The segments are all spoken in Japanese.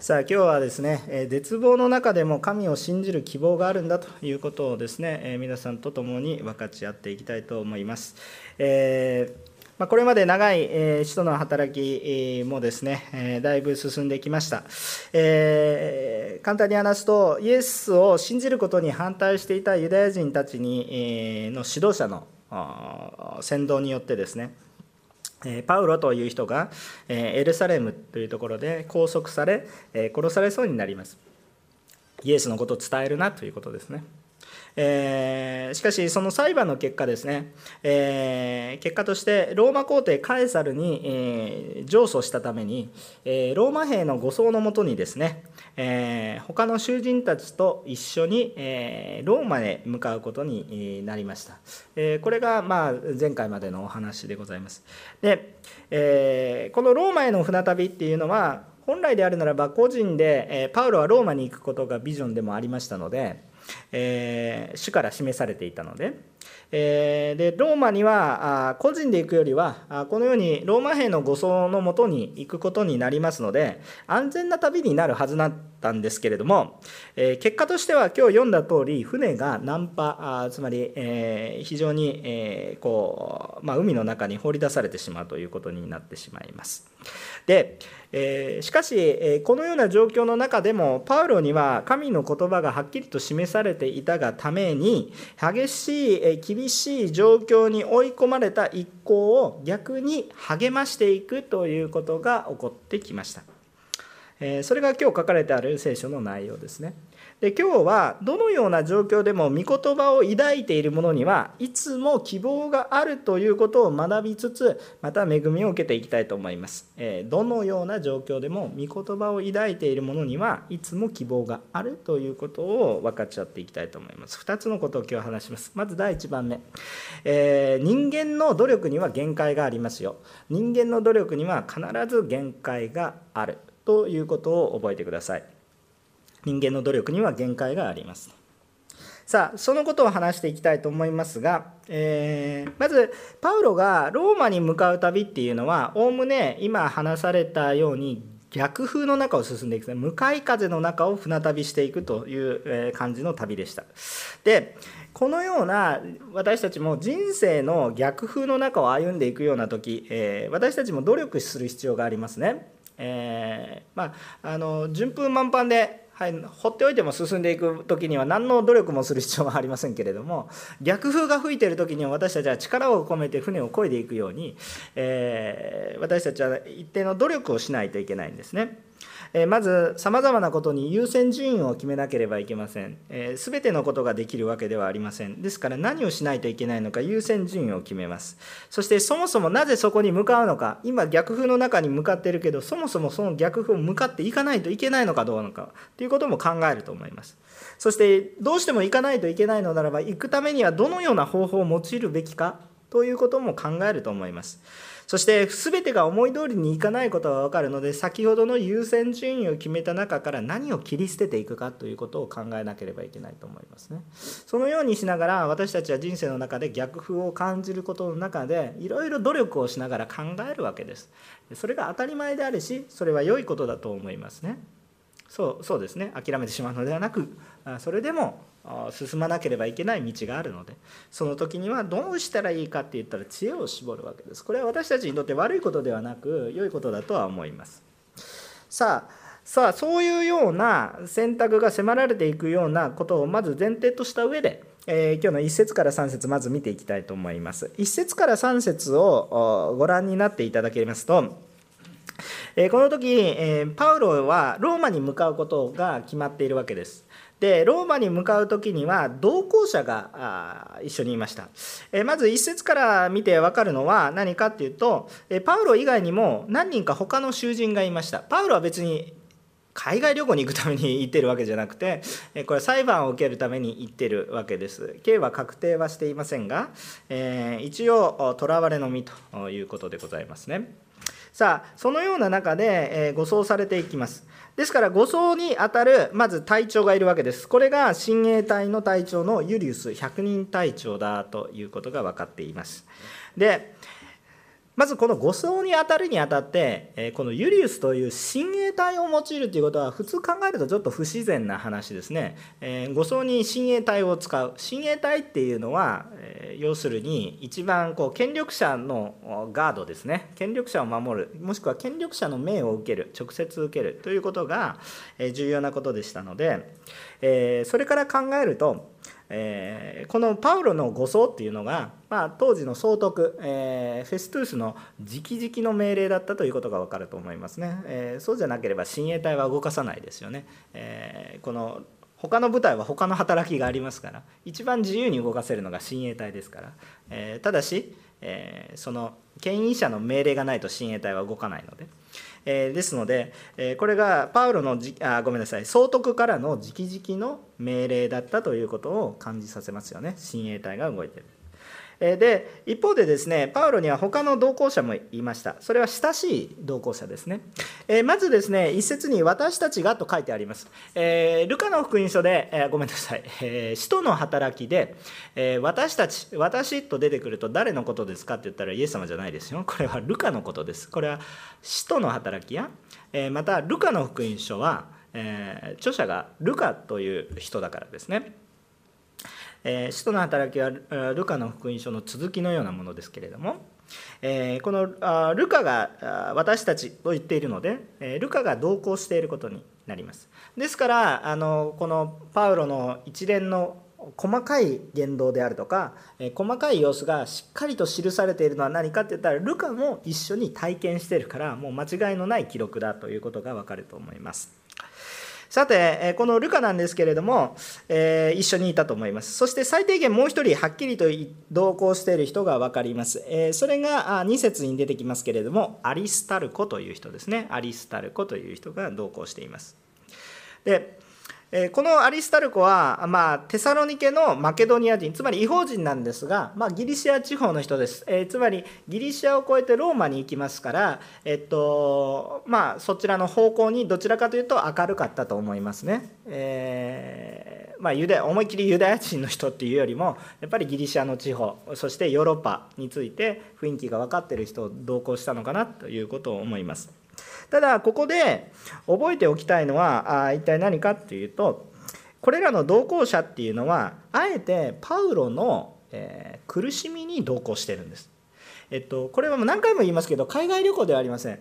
さあ今日はですね、え絶望の中でも神を信じる希望があるんだということをですね、え皆さんと共に分かち合っていきたいと思います。えーま、これまで長い、え使徒の働きもですね、えだいぶ進んできました、えー簡単に話すと、イエスを信じることに反対していたユダヤ人たちに、えの指導者の先導によってですね、パウロという人が、えエルサレムというところで拘束され、え殺されそうになります。イエスのことを伝えるなということですね。えーしかし、その裁判の結果ですね、えー結果としてローマ皇帝カエサルに、えー上訴したために、えローマ兵の護送のもとにですね、え他の囚人たちと一緒に、えローマへ向かうことになりました。えこれが、まあ、前回までのお話でございます。で、えこのローマへの船旅っていうのは、本来であるならば個人で、えパウロはローマに行くことがビジョンでもありましたので、えー主から示されていたので、えーでローマにはあ個人で行くよりはあこのようにローマ兵の護送のもとに行くことになりますので安全な旅になるはずだったんですけれども、えー結果としては今日読んだ通り船が難破あつまり、えー非常に、えーこうまあ、海の中に放り出されてしまうということになってしまいます。で、えーしかし、えーこのような状況の中でもパウロには神の言葉がはっきりと示されていたがために激しい、えー厳しい状況に追い込まれた一行を逆に励ましていくということが起こってきました。えそれが今日書かれてある聖書の内容ですね。で今日はどのような状況でも御言葉を抱いている者にはいつも希望があるということを学びつつまた恵みを受けていきたいと思います。えどのような状況でも御言葉を抱いている者にはいつも希望があるということを分かち合っていきたいと思います。2つのことを今日話します。まず第1番目、えー人間の努力には限界がありますよ。人間の努力には必ず限界があるということを覚えてください。人間の努力には限界があります。さあそのことを話していきたいと思いますが、えーまずパウロがローマに向かう旅っていうのはおおむね今話されたように逆風の中を進んでいく向かい風の中を船旅していくという感じの旅でした。でこのような私たちも人生の逆風の中を歩んでいくような時、え私たちも努力する必要がありますね。えーまあ、あの順風満帆で、はい、放っておいても進んでいく時には何の努力もする必要はありませんけれども逆風が吹いている時には私たちは力を込めて船を漕いでいくように、えー私たちは一定の努力をしないといけないんですね。えまずさまざまなことに優先順位を決めなければいけません。すべ、てのことができるわけではありません。ですから何をしないといけないのか優先順位を決めます。そしてそもそもなぜそこに向かうのか今逆風の中に向かってるけどそもそもその逆風を向かっていかないといけないのかどうなのかということも考えると思います。そしてどうしても行かないといけないのならば行くためにはどのような方法を用いるべきかということも考えると思います。そして全てが思い通りにいかないことが分かるので先ほどの優先順位を決めた中から何を切り捨てていくかということを考えなければいけないと思いますね。そのようにしながら私たちは人生の中で逆風を感じることの中でいろいろ努力をしながら考えるわけです。それが当たり前であるしそれは良いことだと思いますね。そうそうですね。諦めてしまうのではなくそれでも進まなければいけない道があるのでその時にはどうしたらいいかって言ったら知恵を絞るわけです。これは私たちにとって悪いことではなく良いことだとは思います。さあさあそういうような選択が迫られていくようなことをまず前提とした上でえー今日の1節から3節まず見ていきたいと思います。1節から3節をご覧になっていただけますとえこの時、えパウロはローマに向かうことが決まっているわけです。でローマに向かう時には同行者が一緒にいました、えまず一節から見て分かるのは何かっていうと、えパウロ以外にも何人か他の囚人がいました。パウロは別に海外旅行に行くために行ってるわけじゃなくてこれ裁判を受けるために行ってるわけです。刑は確定はしていませんが、えー一応囚われの身ということでございますね。さあそのような中で、えー護送されていきます。ですから護送にあたるまず隊長がいるわけです。これが親衛隊の隊長のユリウス100人隊長だということが分かっています。でまずこの護送に当たるにあたって、えこのユリウスという親衛隊を用いるということは普通考えるとちょっと不自然な話ですね。え護送に親衛隊を使う。親衛隊っていうのは、え要するに一番こう権力者のガードですね。権力者を守る。もしくは権力者の命を受ける。直接受ける。ということが重要なことでしたので、えそれから考えるとえー、このパウロの護送っていうのが、まあ、当時の総督、えー、フェストゥースの直々の命令だったということが分かると思いますね、えー、そうじゃなければ親衛隊は動かさないですよね、えこの他の部隊は他の働きがありますから一番自由に動かせるのが親衛隊ですから、えただし、えその権威者の命令がないと親衛隊は動かないので。えですので、えこれがパウロのじあごめんなさい総督からの直々の命令だったということを感じさせますよね親衛隊が動いている。で一方でですねパウロには他の同行者もいました。それは親しい同行者ですね。えまずですね一節に「私たちが」と書いてあります。えルカの福音書でえごめんなさい。え使徒の働きでえ私たち私と出てくると誰のことですかって言ったらイエス様じゃないですよ。これはルカのことです。これは使徒の働きやえまたルカの福音書はえ著者がルカという人だからですね。えー、使徒の働きはルカの福音書の続きのようなものですけれども、えー、このルカが私たちと言っているので、え、ルカが同行していることになりますですからあのこのパウロの一連の細かい言動であるとか、え細かい様子がしっかりと記されているのは何かって言ったらルカも一緒に体験してるからもう間違いのない記録だということがわかると思います。さて、このルカなんですけれども、えー、一緒にいたと思います。そして最低限もう一人はっきりと同行している人が分かります。えー、それが2節に出てきますけれども、アリスタルコという人ですね。アリスタルコという人が同行しています。でこのアリスタルコは、まあ、テサロニケのマケドニア人つまり違法人なんですが、まあ、ギリシア地方の人です、えー、つまりギリシアを越えてローマに行きますから、えっとまあ、そちらの方向にどちらかというと明るかったと思いますね、えー、まあ、ユダ思いっきりユダヤ人の人っていうよりもやっぱりギリシアの地方そしてヨーロッパについて雰囲気が分かってる人を同行したのかなということを思います。ただここで覚えておきたいのはあ一体何かっていうとこれらの同行者っていうのはあえてパウロの、えー、苦しみに同行してるんです。えっと、これはもう何回も言いますけど海外旅行ではありません。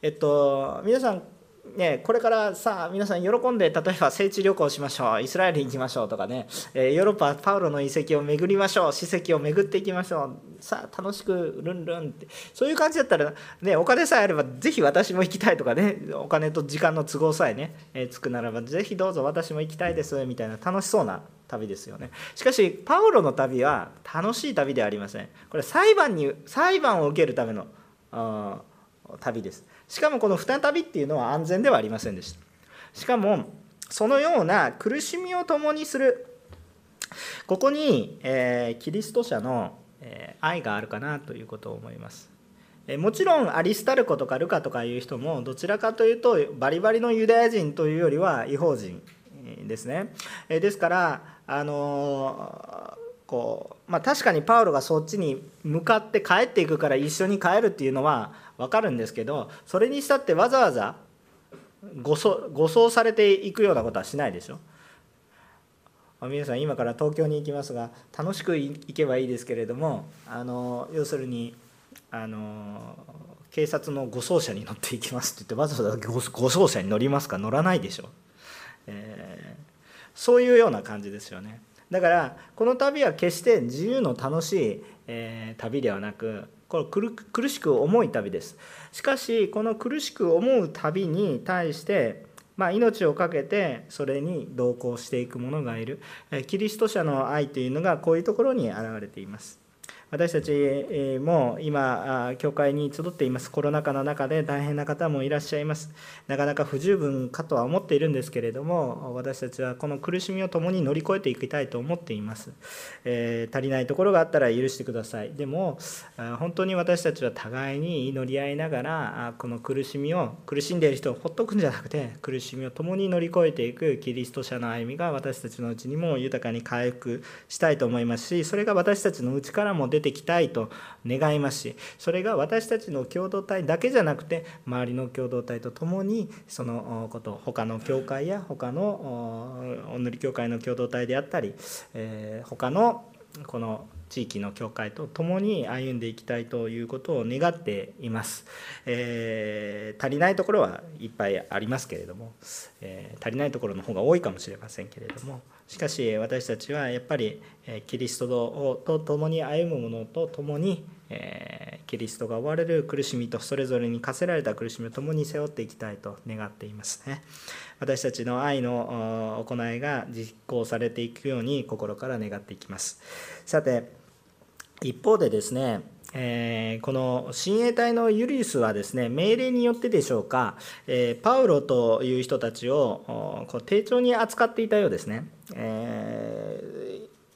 えっと、皆さんね、これからさあ皆さん喜んで例えば聖地旅行しましょうイスラエルに行きましょうとかね、えー、ヨーロッパパウロの遺跡を巡りましょう史跡を巡っていきましょうさあ楽しくルンルンってそういう感じだったら、ね、お金さえあればぜひ私も行きたいとかねお金と時間の都合さえね、えー、つくならばぜひどうぞ私も行きたいですみたいな楽しそうな旅ですよね。しかしパウロの旅は楽しい旅ではありません。これ裁判に裁判を受けるための旅です。しかもこの船旅っていうのは安全ではありませんでした。しかもそのような苦しみを共にするここに、えー、キリスト者の、えー、愛があるかなということを思います。もちろんアリスタルコとかルカとかいう人もどちらかというとバリバリのユダヤ人というよりは違法人ですね。ですからあのこうまあ、確かにパウロがそっちに向かって帰っていくから一緒に帰るっていうのは分かるんですけどそれにしたってわざわざ護送されていくようなことはしないでしょ。皆さん今から東京に行きますが楽しく行けばいいですけれどもあの要するにあの警察の護送車に乗っていきますって言ってわざわざ護送車に乗りますか？乗らないでしょ、えー、そういうような感じですよね。だからこの旅は決して自由の楽しい、え、旅ではなくこれ苦しく重い旅です。しかしこの苦しく思う旅に対してまあ、命を懸けてそれに同行していく者がいる。キリスト者の愛というのがこういうところに表れています。私たちも今、教会に集っています。コロナ禍の中で大変な方もいらっしゃいます。なかなか不十分かとは思っているんですけれども、私たちはこの苦しみを共に乗り越えていきたいと思っています。えー、足りないところがあったら許してください。でも、本当に私たちは互いに祈り合いながら、この苦しみを、苦しんでいる人をほっとくんじゃなくて、苦しみを共に乗り越えていくキリスト者の歩みが私たちのうちにも豊かに回復したいと思いますし、それが私たちのうちからも出てきたいと願いますしそれが私たちの共同体だけじゃなくて周りの共同体と共にそのこと他の教会や他のお塗り教会の共同体であったり、えー、他のこの地域の教会と共に歩んでいきたいということを願っています、えー、足りないところはいっぱいありますけれども、えー、足りないところの方が多いかもしれませんけれどもしかし私たちはやっぱりキリストと共に歩む者と共にキリストが追われる苦しみとそれぞれに課せられた苦しみを共に背負っていきたいと願っていますね。私たちの愛の行いが実行されていくように心から願っていきます。さて一方でですね、えー、この親衛隊のユリウスはですね命令によってでしょうか、えー、パウロという人たちをこう丁重に扱っていたようですね。えー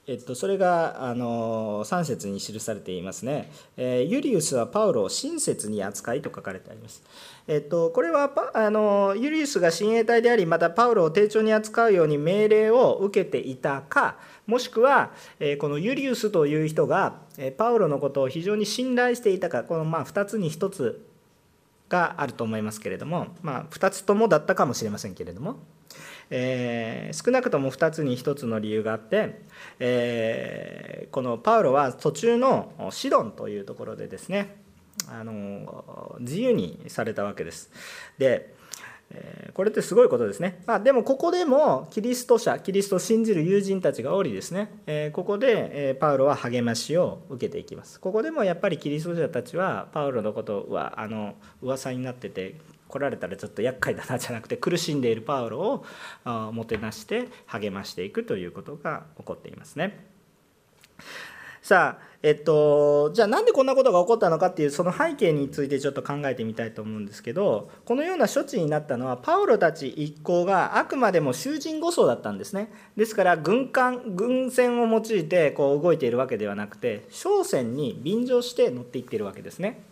えっと、それがあの3節に記されていますね、え、ユリウスはパウロを親切に扱いと書かれてあります。えっと、これはあのユリウスが親衛隊であり、またパウロを丁重に扱うように命令を受けていたか、もしくは、このユリウスという人が、パウロのことを非常に信頼していたか、このま2つに1つがあると思いますけれども、まあ、2つともだったかもしれませんけれども。えー、少なくとも2つに1つの理由があって、えー、このパウロは途中のシドンというところでですねあの自由にされたわけです。でこれってすごいことですね。まあ、でもここでもキリスト者、キリストを信じる友人たちがおりですね、えここでパウロは励ましを受けていきます。ここでもやっぱりキリスト者たちはパウロのことはあの噂になってて来られたらちょっと厄介だなじゃなくて苦しんでいるパウロをもてなして励ましていくということが起こっていますね。さあ、えっと、じゃあなんでこんなことが起こったのかっていうその背景についてちょっと考えてみたいと思うんですけどこのような処置になったのはパウロたち一行があくまでも囚人護送だったんですねですから軍艦軍船を用いてこう動いているわけではなくて商船に便乗して乗っていっているわけですね。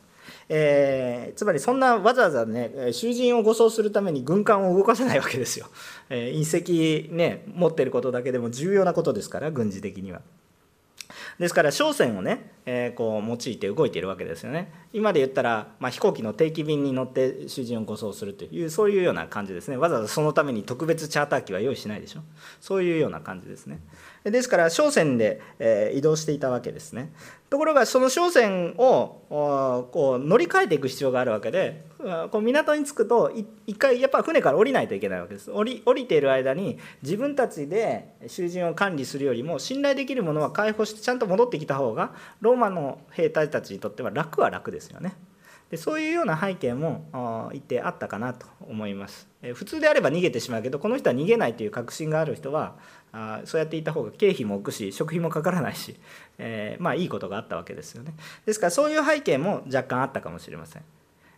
えー、つまりそんなわざわざね囚人を護送するために軍艦を動かせないわけですよ、えー、隕石ね持ってることだけでも重要なことですから軍事的には。ですから商船をね、えー、こう用いて動いているわけですよね。今で言ったら、まあ、飛行機の定期便に乗って主人を護送するというそういうような感じですね。わざわざそのために特別チャーター機は用意しないでしょ。そういうような感じですね。ですから商船で、え、移動していたわけですねところがその商船をこう乗り換えていく必要があるわけでこう港に着くと一回やっぱ船から降りないといけないわけです降り降りている間に自分たちで囚人を管理するよりも信頼できるものは解放してちゃんと戻ってきた方がローマの兵隊たちにとっては楽は楽ですよね。でそういうような背景も一定あったかなと思います。普通であれば逃げてしまうけどこの人は逃げないという確信がある人はあそうやっていた方が経費も浮くし食費もかからないし、えー、まあいいことがあったわけですよね。ですからそういう背景も若干あったかもしれません。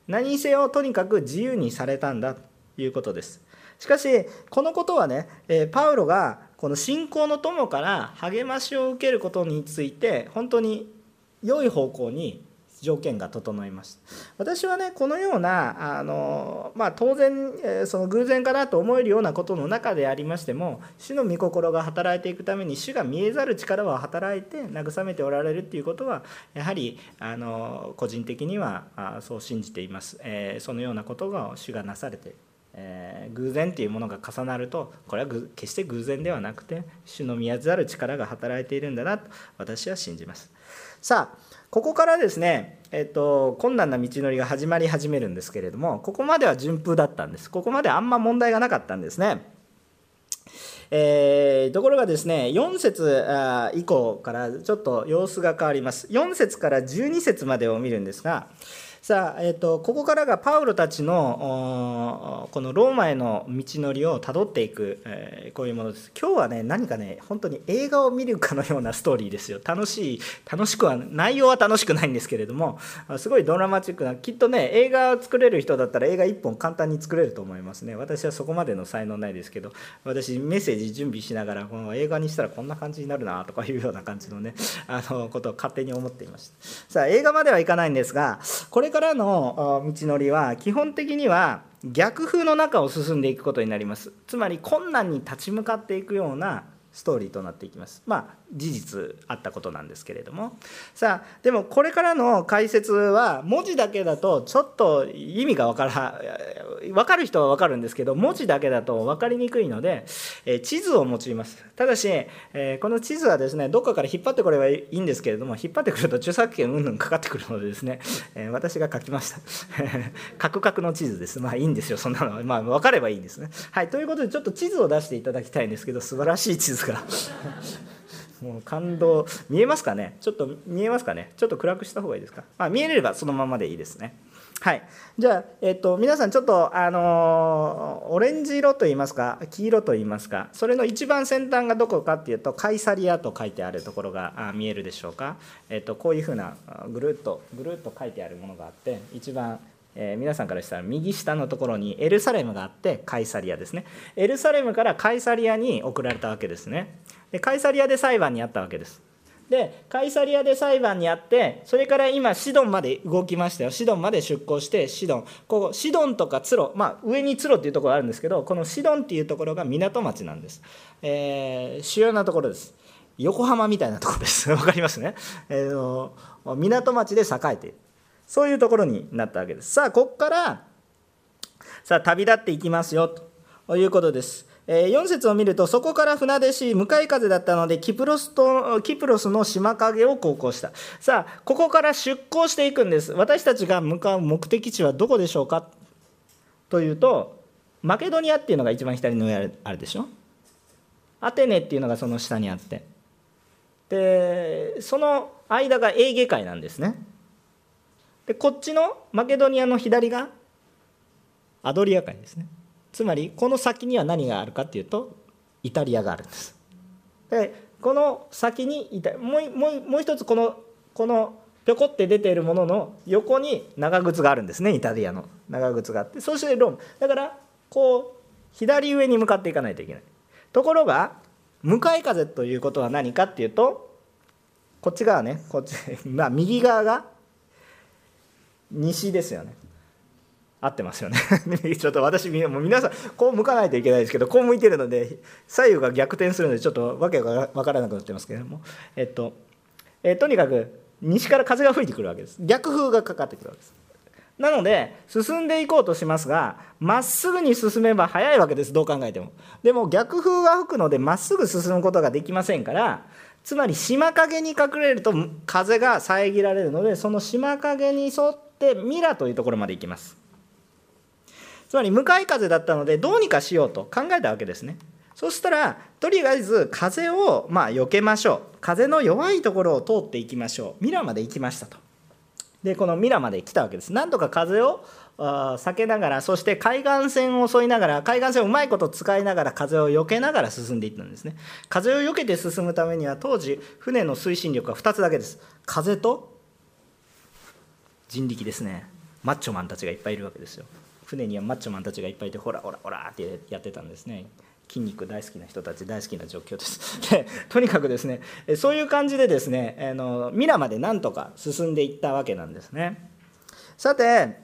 何にせよとにかく自由にされたんだということです。しかしこのことはね、えパウロがこの信仰の友から励ましを受けることについて本当に良い方向に条件が整います私はねこのようなあの、まあ、当然その偶然かなと思えるようなことの中でありましても主の御心が働いていくために主が見えざる力は働いて慰めておられるっていうことはやはりあの個人的にはそう信じています、え、そのようなことが主がなされてえー、偶然っていうものが重なるとこれは決して偶然ではなくて主の見えざる力が働いているんだなと私は信じます。さあここからですね、えっと、困難な道のりが始まり始めるんですけれどもここまでは順風だったんですここまであんま問題がなかったんですね。えー、ところがですね4節以降からちょっと様子が変わります4節から12節までを見るんですがさあ、えーと、ここからがパウロたちのこのローマへの道のりをたどっていく、えー、こういうものです。今日はね何かね本当に映画を見るかのようなストーリーですよ。楽しい楽しくは内容は楽しくないんですけれどもすごいドラマチックなきっとね映画を作れる人だったら映画1本簡単に作れると思いますね。私はそこまでの才能ないですけど私メッセージ準備しながらこの映画にしたらこんな感じになるなとかいうような感じのねあのことを勝手に思っていました。さあ映画まではいかないんですがこれからの道のりは基本的には逆風の中を進んでいくことになります。つまり困難に立ち向かっていくようなストーリーとなっていきます。まあ事実あったことなんですけれども。さあでもこれからの解説は文字だけだとちょっと意味が分から分かる人は分かるんですけど文字だけだと分かりにくいので、え地図を用います。ただし、えこの地図はですねどっかから引っ張ってこればいいんですけれども引っ張ってくると著作権うんぬんかかってくるのでですね、え私が書きました。カクカクの地図です。まあいいんですよ。そんなの。はまあ分かればいいんですね。はい。ということでちょっと地図を出していただきたいんですけど素晴らしい地図が。もう感動見えますかね？ちょっと見えますかね？ちょっと暗くした方がいいですか、まあ、見えればそのままでいいですね。はい。じゃあ、えっと、皆さんちょっとあのオレンジ色といいますか黄色といいますかそれの一番先端がどこかっていうとカイサリアと書いてあるところが見えるでしょうか、えっと、こういうふうなぐるっとぐるっと書いてあるものがあって一番えー、皆さんからしたら右下のところにエルサレムがあってカイサリアですね。エルサレムからカイサリアに送られたわけですね。でカイサリアで裁判にあったわけです。でカイサリアで裁判にあってそれから今シドンまで動きましたよ。シドンまで出港してシドン。ここシドンとかツロまあ上にツロっていうところがあるんですけどこのシドンっていうところが港町なんです、えー、主要なところです。横浜みたいなところです。わかりますね、えー、港町で栄えている。そういうところになったわけです。さあここからさあ旅立っていきますよということです。4節を見るとそこから船出し向かい風だったのでキプロスとキプロスの島影を航行した。さあここから出港していくんです。私たちが向かう目的地はどこでしょうか？というとマケドニアっていうのが一番左の上あるでしょ？アテネっていうのがその下にあって。でその間がエーゲ海なんですね。でこっちのマケドニアの左がアドリア海ですね。つまりこの先には何があるかっていうとイタリアがあるんです。でこの先にイタもうもうもう一つこのこのぴょこって出ているものの横に長靴があるんですねイタリアの。長靴があってそしてロームだからこう左上に向かっていかないといけない。ところが向かい風ということは何かっていうとこっち側ねこっち まあ右側が西ですよね。合ってますよね。ちょっと私もう皆さんこう向かないといけないですけどこう向いてるので左右が逆転するのでちょっと訳が分からなくなってますけれども、えっとえとにかく西から風が吹いてくるわけです。逆風がかかってくるわけです。なので進んでいこうとしますがまっすぐに進めば早いわけです。どう考えても。でも逆風が吹くのでまっすぐ進むことができませんからつまり島陰に隠れると風が遮られるのでその島陰に沿ってミラというところまで行きます。つまり向かい風だったのでどうにかしようと考えたわけですね。そしたらとりあえず風をまあ避けましょう。風の弱いところを通っていきましょう。ミラまで行きましたと。でこのミラまで来たわけです。なんとか風を避けながらそして海岸線を沿いながら海岸線をうまいこと使いながら風を避けながら進んでいったんですね。風を避けて進むためには当時船の推進力は2つだけです。風と人力ですね。マッチョマンたちがいっぱいいるわけですよ。船にはマッチョマンたちがいっぱいいてほらほらほらってやってたんですね。筋肉大好きな人たち大好きな状況です。でとにかくですねそういう感じでですねあのミラまでなんとか進んでいったわけなんですね。さて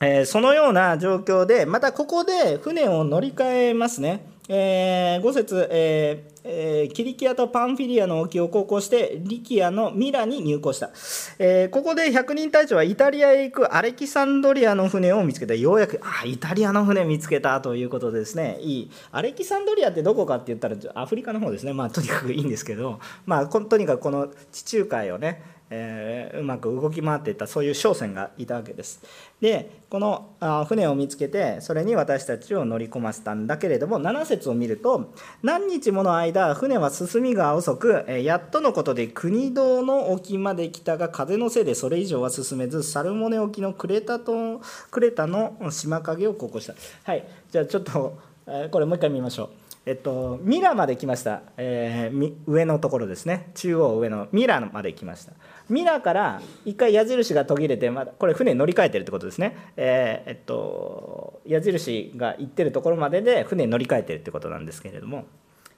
えそのような状況でまたここで船を乗り換えますね。えー、5節、えーえー、キリキアとパンフィリアの沖を航行してリキアのミラに入港した、えー、ここで百人隊長はイタリアへ行くアレキサンドリアの船を見つけたようやくあイタリアの船見つけたということでですね。いい。アレキサンドリアってどこかって言ったらアフリカの方ですね。まあとにかくいいんですけど。まあとにかくこの地中海をねえー、うまく動き回っていったそういう商船がいたわけです。でこのあ船を見つけてそれに私たちを乗り込ませたんだけれども7節を見ると何日もの間船は進みが遅く、えー、やっとのことで国道の沖まで来たが風のせいでそれ以上は進めずサルモネ沖のクレタとクレタの島影を航行した。はいじゃあちょっと、えー、これもう一回見ましょう。えっと、ミラまで来ました、えー、上のところですね中央上のミラまで来ましたミラから一回矢印が途切れてまだこれ船乗り換えてるってことですね、えー、えっと矢印が行ってるところまでで船乗り換えてるってことなんですけれども。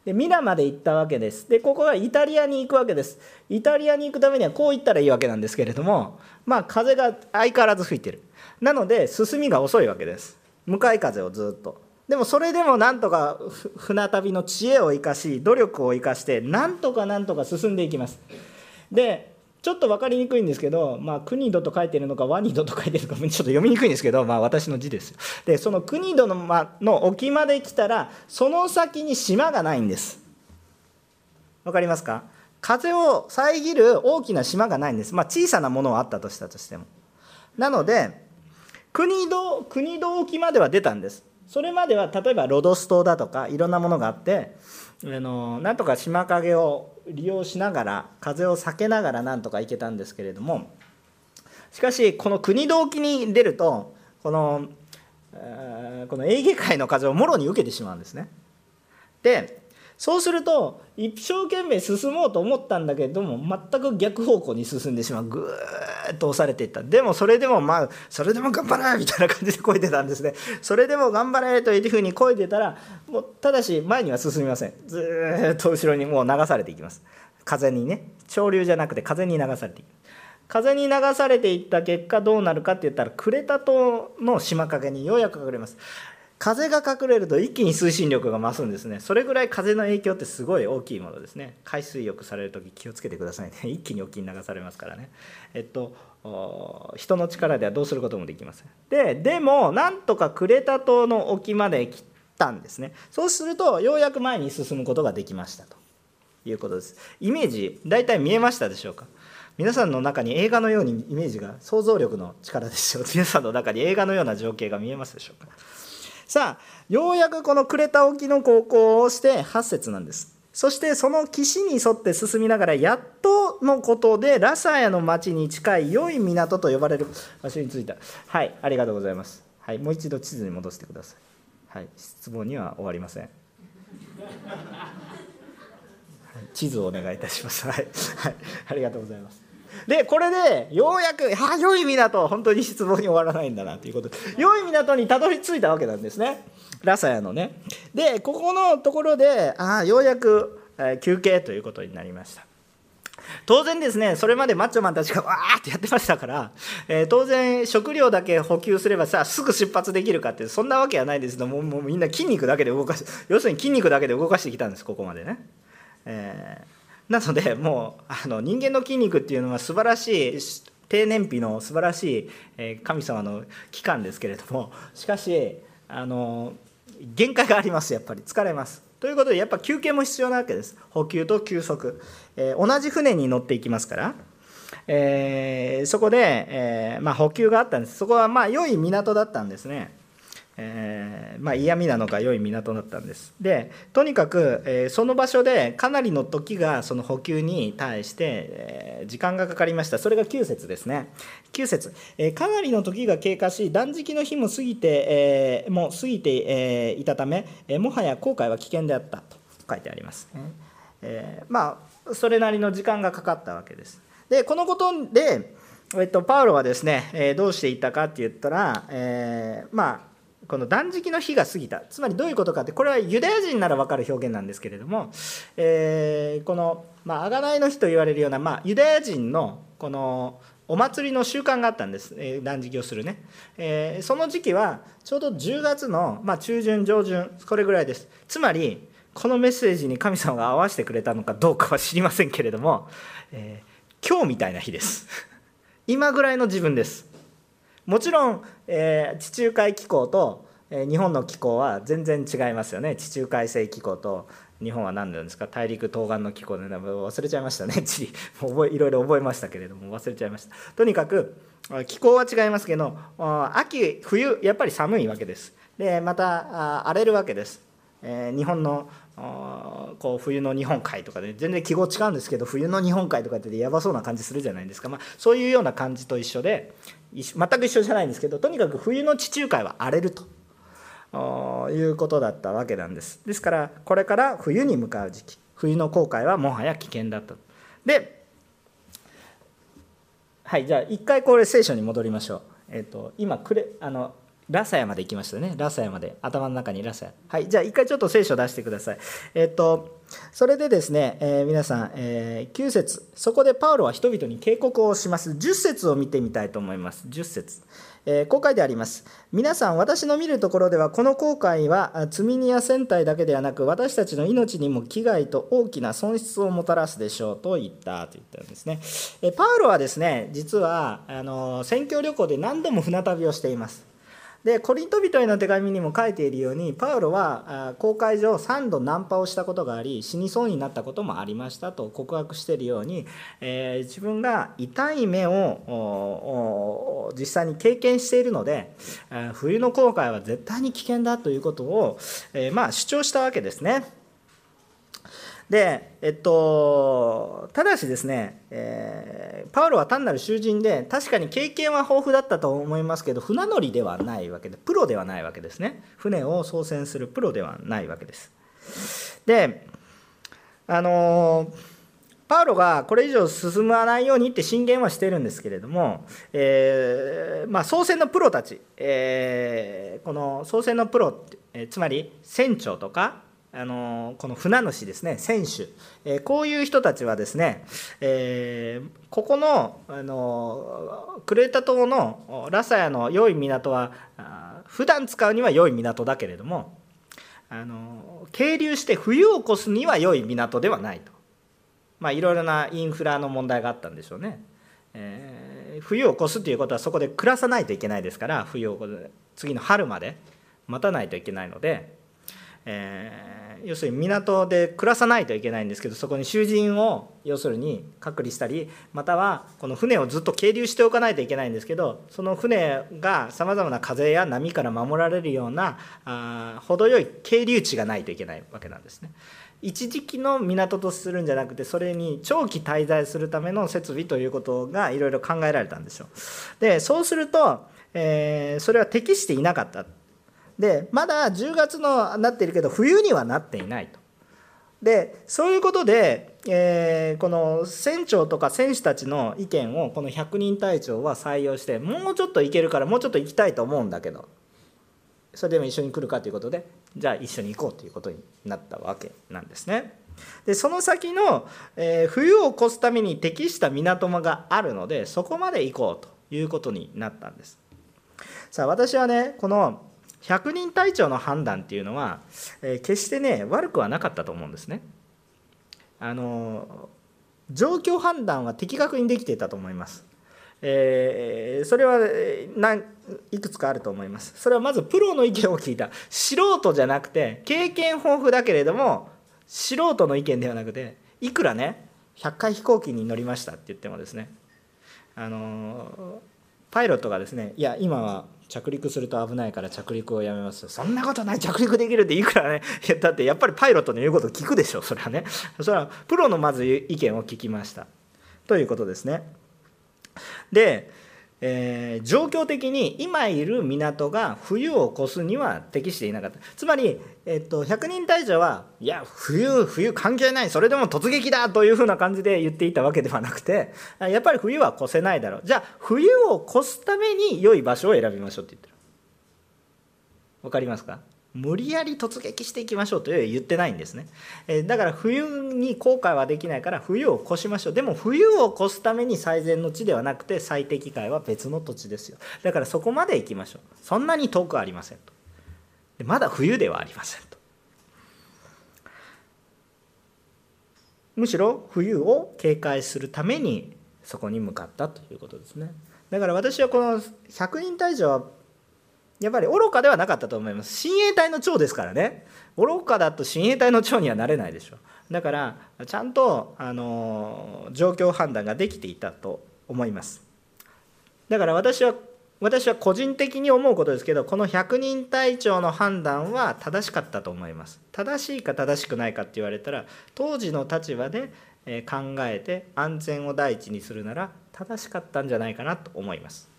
でミラまで行ったわけです。でここがイタリアに行くわけです。イタリアに行くためにはこう行ったらいいわけなんですけれどもまあ風が相変わらず吹いてる。なので進みが遅いわけです。向かい風をずっと。でもそれでもなんとか船旅の知恵を生かし努力を生かしてなんとかなんとか進んでいきます。でちょっと分かりにくいんですけど、まあ、国土と書いてるのかワニドと書いてるのかちょっと読みにくいんですけど、まあ、私の字ですでその国土の,、ま、の沖まで来たらその先に島がないんです。分かりますか？風を遮る大きな島がないんです、まあ、小さなものはあったとしたとしても。なので国土国土沖までは出たんです。それまでは例えばロドス島だとかいろんなものがあってあのなんとか島影を利用しながら風を避けながらなんとか行けたんですけれどもしかしこの国同期に出るとこのこのエーゲ海の風をもろに受けてしまうんですね。でそうすると一生懸命進もうと思ったんだけれども全く逆方向に進んでしまう。ぐーっと押されていった。でもそれでもまあそれでも頑張れみたいな感じでこいでたんですね。それでも頑張れというふうにこいでたらもうただし前には進みません。ずーっと後ろにもう流されていきます。風にね。潮流じゃなくて風に流されていく。風に流されていった結果どうなるかって言ったらクレタ島の島陰にようやく隠れます。風が隠れると一気に推進力が増すんですね。それぐらい風の影響ってすごい大きいものですね。海水浴される時気をつけてくださいね。一気に沖に流されますからね。えっと人の力ではどうすることもできません。ででもなんとかクレタ島の沖まで来たんですね。そうするとようやく前に進むことができましたと。いうことです。イメージ大体見えましたでしょうか？皆さんの中に映画のようにイメージが想像力の力ですよ皆さんの中に映画のような情景が見えますでしょうか？さあようやくこの呉田沖の航行をして8節なんです。そしてその岸に沿って進みながらやっとのことでラサヤの町に近い良い港と呼ばれる場所に着いた。はいありがとうございます。はいもう一度地図に戻してください。はい質問には終わりません。地図をお願いいたします。はい、はい、ありがとうございます。でこれでようやく「あ良い港」本当に失望に終わらないんだなということ。で良い港にたどり着いたわけなんですね。ラサヤのね。でここのところでああようやく休憩ということになりました。当然ですねそれまでマッチョマンたちがわーってやってましたから、えー、当然食料だけ補給すればさすぐ出発できるかってそんなわけはないですけどももうみんな筋肉だけで動かし要するに筋肉だけで動かしてきたんですここまでね。えーなのでもうあの人間の筋肉っていうのは素晴らしい低燃費の素晴らしい神様の器官ですけれどもしかしあの限界がありますやっぱり。疲れます。ということでやっぱ休憩も必要なわけです。補給と休息、えー、同じ船に乗っていきますから、えー、そこで、えー、まあ、補給があったんです。そこはまあ良い港だったんですね。えー、まあ、嫌味なのか良い港だったんです。でとにかく、えー、その場所でかなりの時がその補給に対して、えー、時間がかかりました。それが9節ですね。9節、え、かなりの時が経過し断食の日も過ぎて、え、もう過ぎて、え、いたため、え、もはや後悔は危険であった。と書いてあります、え、まあそれなりの時間がかかったわけです。でこのことでえっと、パウロはですね、え、どうしていたかって言ったら、え、まあこの断食の日が過ぎた。つまりどういうことかってこれはユダヤ人なら分かる表現なんですけれども、えー、この、まあ、贖いの日と言われるような、まあ、ユダヤ人のこのお祭りの習慣があったんです、えー、断食をするね、えー、その時期はちょうど10月の、まあ、中旬上旬これぐらいです。つまりこのメッセージに神様が合わせてくれたのかどうかは知りませんけれども、えー、今日みたいな日です。今ぐらいの自分です。もちろん、えー、地中海気候と、えー、日本の気候は全然違いますよね。地中海性気候と日本は何なんですか？大陸東岸の気候で、ね、忘れちゃいましたね。地理覚えいろいろ覚えましたけれども忘れちゃいました。とにかく気候は違いますけど秋冬やっぱり寒いわけです。でまた荒れるわけです、えー、日本のこう冬の日本海とかで全然記号違うんですけど冬の日本海とかってやばそうな感じするじゃないですか、まあ、そういうような感じと一緒で全く一緒じゃないんですけどとにかく冬の地中海は荒れると。いうことだったわけなんです。ですからこれから冬に向かう時期冬の航海はもはや危険だったではいじゃあ一回これ聖書に戻りましょう、えーと、今くれあのラサヤまで行きましたね。ラサヤまで。頭の中にラサヤ。はいじゃあ一回ちょっと聖書を出してください。えっ、とそれでですね、えー、皆さん、えー、9節。そこでパウロは人々に警告をします。10節を見てみたいと思います。10節。えー、こう書いてあります。皆さん、私の見るところでは、この航海は積み荷や船体だけではなく、私たちの命にも危害と大きな損失をもたらすでしょうと言ったと言ったんですね。え、パウロはですね、実はあの宣教旅行で何度も船旅をしています。でコリント人への手紙にも書いているようにパウロは公開上3度ナンパをしたことがあり死にそうになったこともありましたと告白しているように、えー、自分が痛い目を実際に経験しているので冬の航海は絶対に危険だということを、えー、まあ主張したわけですね。で、えっと、ただしですね、えー、パウロは単なる囚人で、確かに経験は豊富だったと思いますけど、船乗りではないわけで、プロではないわけですね。船を操船するプロではないわけです。で、あのパウロがこれ以上進まないようにって進言はしてるんですけれども、えー、まあ、操船のプロたち、え、この操船のプロ、えつまり船長とかあのこの船主ですね選手、えこういう人たちはですね、えー、ここのあのクレータ島のラサヤの良い港は普段使うには良い港だけれどもあの係留して冬を越すには良い港ではないと、まあ、いろいろなインフラの問題があったんでしょうね。えー、冬を越すということはそこで暮らさないといけないですから冬を次の春まで待たないといけないので、えー要するに港で暮らさないといけないんですけどそこに囚人を要するに隔離したりまたはこの船をずっと係留しておかないといけないんですけどその船がさまざまな風や波から守られるようなあ程よい係留地がないといけないわけなんですね。一時期の港とするんじゃなくてそれに長期滞在するための設備ということがいろいろ考えられたんですよ。でそうすると、えー、それは適していなかった。でまだ10月のなっているけど冬にはなっていないと。でそういうことで、えー、この船長とか選手たちの意見をこの百人隊長は採用してもうちょっと行けるからもうちょっと行きたいと思うんだけどそれでも一緒に来るかということでじゃあ一緒に行こうということになったわけなんですね。でその先の、えー、冬を越すために適した港間があるのでそこまで行こうということになったんです。さあ私はねこの百人隊長の判断っていうのは、えー、決してね悪くはなかったと思うんですね。あの状況判断は的確にできていたと思います。えー、それはいくつかあると思います。それはまずプロの意見を聞いた素人じゃなくて経験豊富だけれども素人の意見ではなくていくらね100回飛行機に乗りましたって言ってもですねあのパイロットがですねいや今は着陸すると危ないから着陸をやめます。そんなことない。着陸できるっていくらね。だってやっぱりパイロットの言うこと聞くでしょそれはね。それはプロのまず意見を聞きました。ということですね。でえー、状況的に今いる港が冬を越すには適していなかった。つまり、えっと、100人隊長はいや冬冬関係ないそれでも突撃だというふうな感じで言っていたわけではなくてやっぱり冬は越せないだろう。じゃあ冬を越すために良い場所を選びましょうって言ってる。分かりますか？無理やり突撃していきましょうという言ってないんですね、えだから冬に後悔はできないから冬を越しましょう。でも冬を越すために最善の地ではなくて最適解は別の土地ですよ。だからそこまで行きましょう。そんなに遠くありませんと。まだ冬ではありませんと。むしろ冬を警戒するためにそこに向かったということですね。だから私はこの100人退場はやっぱり愚かではなかったと思います。親衛隊の長ですからね。愚かだと親衛隊の長にはなれないでしょだからちゃんとあの状況判断ができていたと思います。だから私は私は個人的に思うことですけどこの100人隊長の判断は正しかったと思います。正しいか正しくないかって言われたら当時の立場で考えて安全を第一にするなら正しかったんじゃないかなと思います。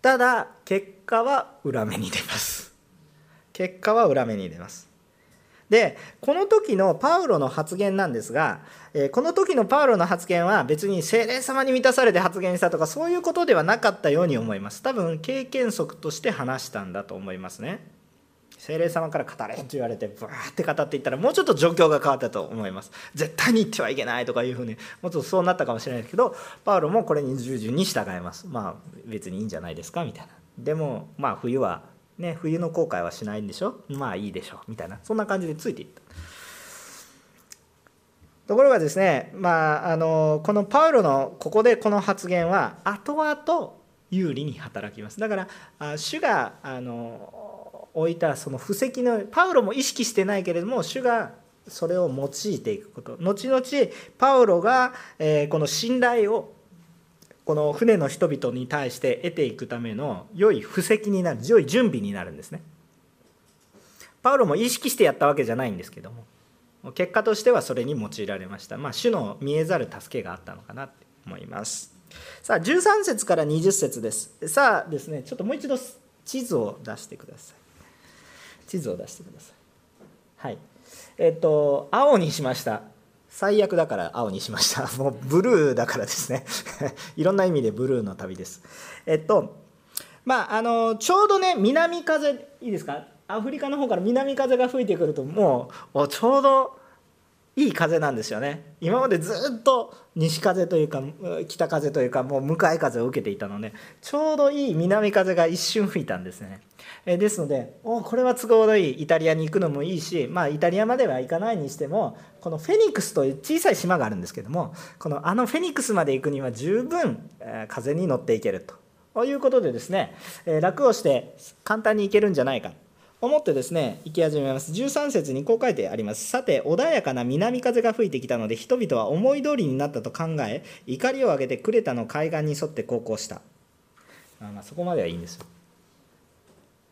ただ結果は裏目に出ます。結果は裏目に出ます。でこの時のパウロの発言なんですが、えこの時のパウロの発言は別に精霊様に満たされて発言したとかそういうことではなかったように思います。多分経験則として話したんだと思いますね。精霊様から語れと言われてバーって語っていったらもうちょっと状況が変わったと思います。絶対に言ってはいけないとかいうふうにもうちょっとそうなったかもしれないですけどパウロもこれに従順に従います。まあ別にいいんじゃないですかみたいな。でもまあ冬はね冬の後悔はしないんでしょ？まあいいでしょう。みたいな。そんな感じでついていった。ところがですね、まあ、あのこのパウロのここでこの発言は後々有利に働きます。だから主があの置いたその布石のパウロも意識してないけれども主がそれを用いていくこと。後々パウロが、えこの信頼をこの船の人々に対して得ていくための良い布石になる良い準備になるんですね。パウロも意識してやったわけじゃないんですけども結果としてはそれに用いられました。まあ、主の見えざる助けがあったのかなと思います。さあ、13節から20節です。さあですね、ちょっともう一度地図を出してください。地図を出してください。はい。えっと、青にしました。最悪だから青にしました。もうブルーだからですね。いろんな意味でブルーの旅です。えっと、まあ、あの、ちょうどね、南風、いいですか？アフリカの方から南風が吹いてくるともうちょうどいい風なんですよね。今までずっと西風というか北風というかもう向かい風を受けていたのでちょうどいい南風が一瞬吹いたんですね。えですのでおこれは都合のいい。イタリアに行くのもいいしまあイタリアまでは行かないにしてもこのフェニックスという小さい島があるんですけどもこのあのフェニックスまで行くには十分え風に乗っていけると。いうことでですねえ楽をして簡単に行けるんじゃないか。思ってですね、行き始めます。13節にこう書いてあります。さて、穏やかな南風が吹いてきたので、人々は思い通りになったと考え、怒りを上げてクレタの海岸に沿って航行した。あまあ、そこまではいいんですよ。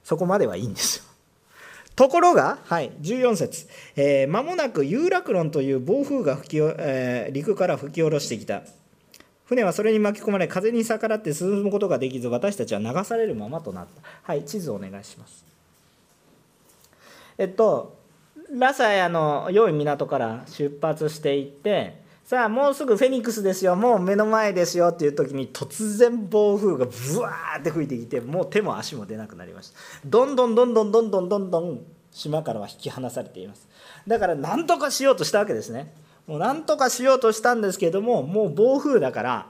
そこまではいいんですよ。ところが、はい、14節、えー、間もなくユーラクロンという暴風が吹き、えー、陸から吹き下ろしてきた。船はそれに巻き込まれ、風に逆らって進むことができず、私たちは流されるままとなった。はい、地図をお願いします。えっとラサヤの良い港から出発していってさあもうすぐフェニックスですよ。もう目の前ですよっていう時に突然暴風がブワーって吹いてきてもう手も足も出なくなりました。どんどんどんどんどんどんどんどん島からは引き離されていますだから何とかしようとしたわけですねもう何とかしようとしたんですけどももう暴風だから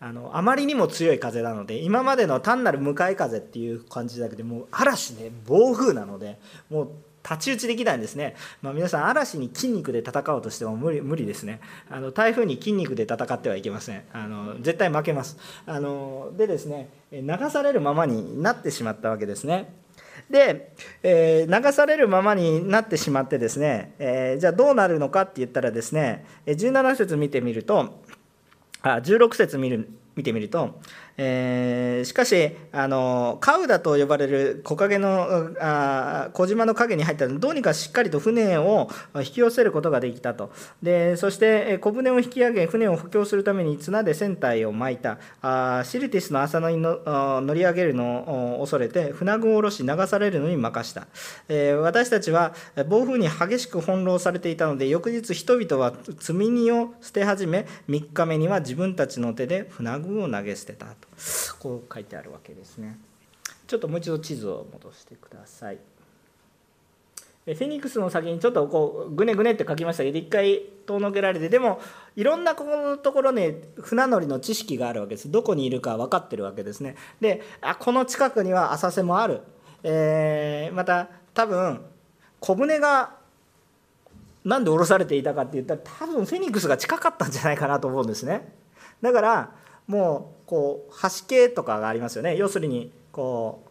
あのあまりにも強い風なので今までの単なる向かい風っていう感じだけでもう嵐で暴風なのでもう太刀打ちできないんですね、まあ、皆さん嵐に筋肉で戦おうとしても無理無理ですね。あの台風に筋肉で戦ってはいけません。あの絶対負けます。あのでですね流されるままになってしまったわけですね。で、えー、流されるままになってしまってですね、えー、じゃあどうなるのかって言ったらですね17節見てみると16節見る見てみると、えー、しかしあのカウダと呼ばれる木陰のあ小島の影に入ったらどうにかしっかりと船を引き寄せることができたと。でそして小舟を引き上げ船を補強するために綱で船体を巻いた。あシルティスの浅野にの乗り上げるのを恐れて船具を下ろし流されるのに任した、えー、私たちは暴風に激しく翻弄されていたので翌日人々は積み荷を捨て始め3日目には自分たちの手で船具を投げ捨てたと。こう書いてあるわけですね。ちょっともう一度地図を戻してください。フェニックスの先にちょっとこうグネグネって書きましたけど一回遠のけられてでもいろんなここのところね船乗りの知識があるわけです。どこにいるか分かってるわけですね。であこの近くには浅瀬もある、えー、また多分小舟がなんで降ろされていたかって言ったら多分フェニックスが近かったんじゃないかなと思うんですね。だからもうこう橋系とかがありますよね。要するにこう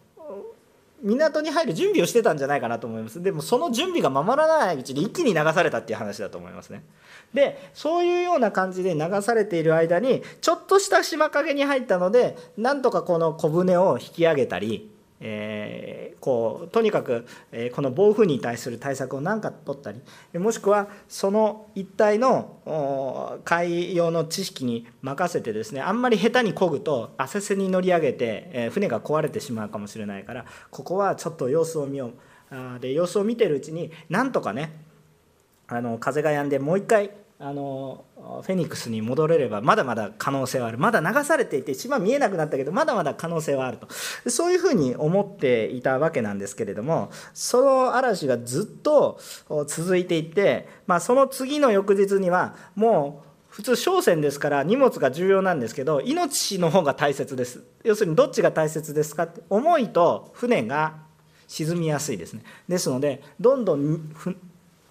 港に入る準備をしてたんじゃないかなと思います。でもその準備が守らないうちに一気に流されたっていう話だと思いますね。でそういうような感じで流されている間にちょっとした島陰に入ったのでなんとかこの小舟を引き上げたりえー、こうとにかく、えー、この暴風に対する対策を何か取ったりもしくはその一帯の海洋の知識に任せてですねあんまり下手に漕ぐと浅瀬に乗り上げて、えー、船が壊れてしまうかもしれないからここはちょっと様子を見よう。あで様子を見てるうちになんとかねあの風が止んでもう一回あのフェニックスに戻れればまだまだ可能性はある。まだ流されていて島見えなくなったけどまだまだ可能性はあると。そういうふうに思っていたわけなんですけれどもその嵐がずっと続いていて、まあ、その次の翌日にはもう普通商船ですから荷物が重要なんですけど命の方が大切です。要するにどっちが大切ですかって重いと船が沈みやすいですね。ですのでどんどん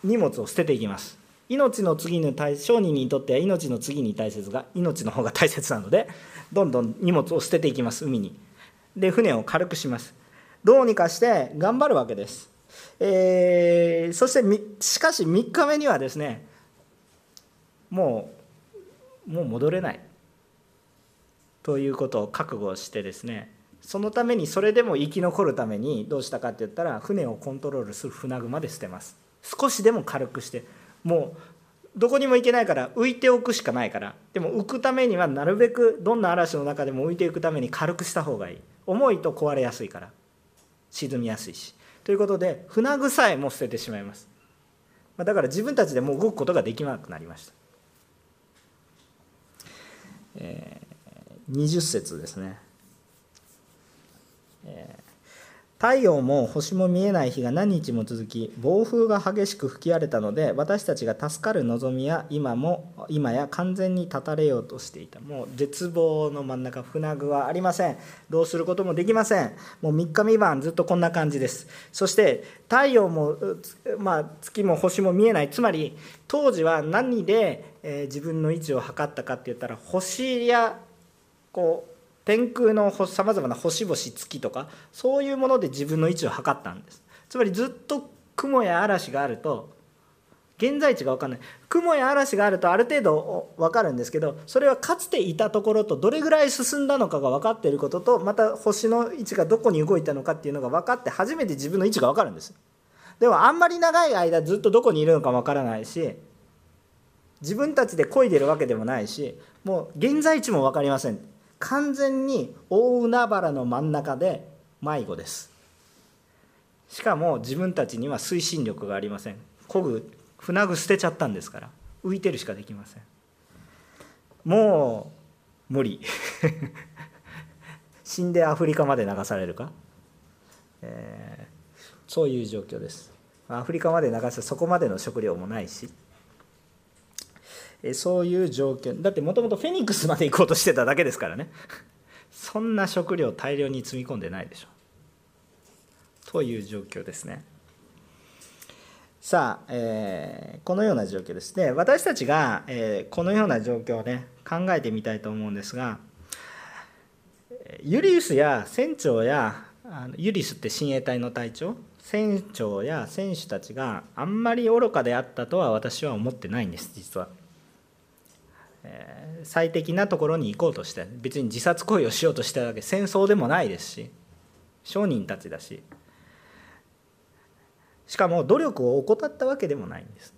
荷物を捨てていきます。命の次に対商人にとっては命の次に大切が命の方が大切なのでどんどん荷物を捨てていきます海に。で船を軽くします。どうにかして頑張るわけです、えー、そしてしかし3日目にはですねもうもう戻れない。ということを覚悟してですねそのためにそれでも生き残るためにどうしたかって言ったら船をコントロールする船具まで捨てます。少しでも軽くしてもうどこにも行けないから浮いておくしかないから。でも浮くためにはなるべくどんな嵐の中でも浮いていくために軽くした方がいい。重いと壊れやすいから。沈みやすいし。ということで船具さえも捨ててしまいます。だから自分たちでもう動くことができなくなりました、えー、20節ですね、えー太陽も星も見えない日が何日も続き暴風が激しく吹き荒れたので私たちが助かる望みは今も今や完全に断たれようとしていた。もう絶望の真ん中船具はありません。どうすることもできません。もう3日3晩ずっとこんな感じです。そして太陽も、まあ、月も星も見えない。つまり当時は何で、えー、自分の位置を測ったかって言ったら星やこう天空のさまざまな星々月とかそういうもので自分の位置を測ったんです。つまりずっと雲や嵐があると現在地が分かんない。雲や嵐があるとある程度分かるんですけどそれはかつていたところとどれぐらい進んだのかが分かっていることとまた星の位置がどこに動いたのかっていうのが分かって初めて自分の位置が分かるんです。でもあんまり長い間ずっとどこにいるのか分からないし自分たちで漕いでるわけでもないしもう現在地も分かりません。完全に大海原の真ん中で迷子です。しかも自分たちには推進力がありません。漕ぐ船具捨てちゃったんですから。浮いてるしかできません。もう無理。死んでアフリカまで流されるか、えー、そういう状況です。アフリカまで流すそこまでの食料もないし。えそういう状況だってもともとフェニックスまで行こうとしてただけですからね。そんな食料大量に積み込んでないでしょ。という状況ですね。さあ、えー、このような状況です。ね私たちが、えー、このような状況をね考えてみたいと思うんですがユリウスや船長やあのユリウスって親衛隊の隊長？船長や選手たちがあんまり愚かであったとは私は思ってないんです実は。最適なところに行こうとして別に自殺行為をしようとしたわけ戦争でもないですし商人たちだし。しかも努力を怠ったわけでもないんです。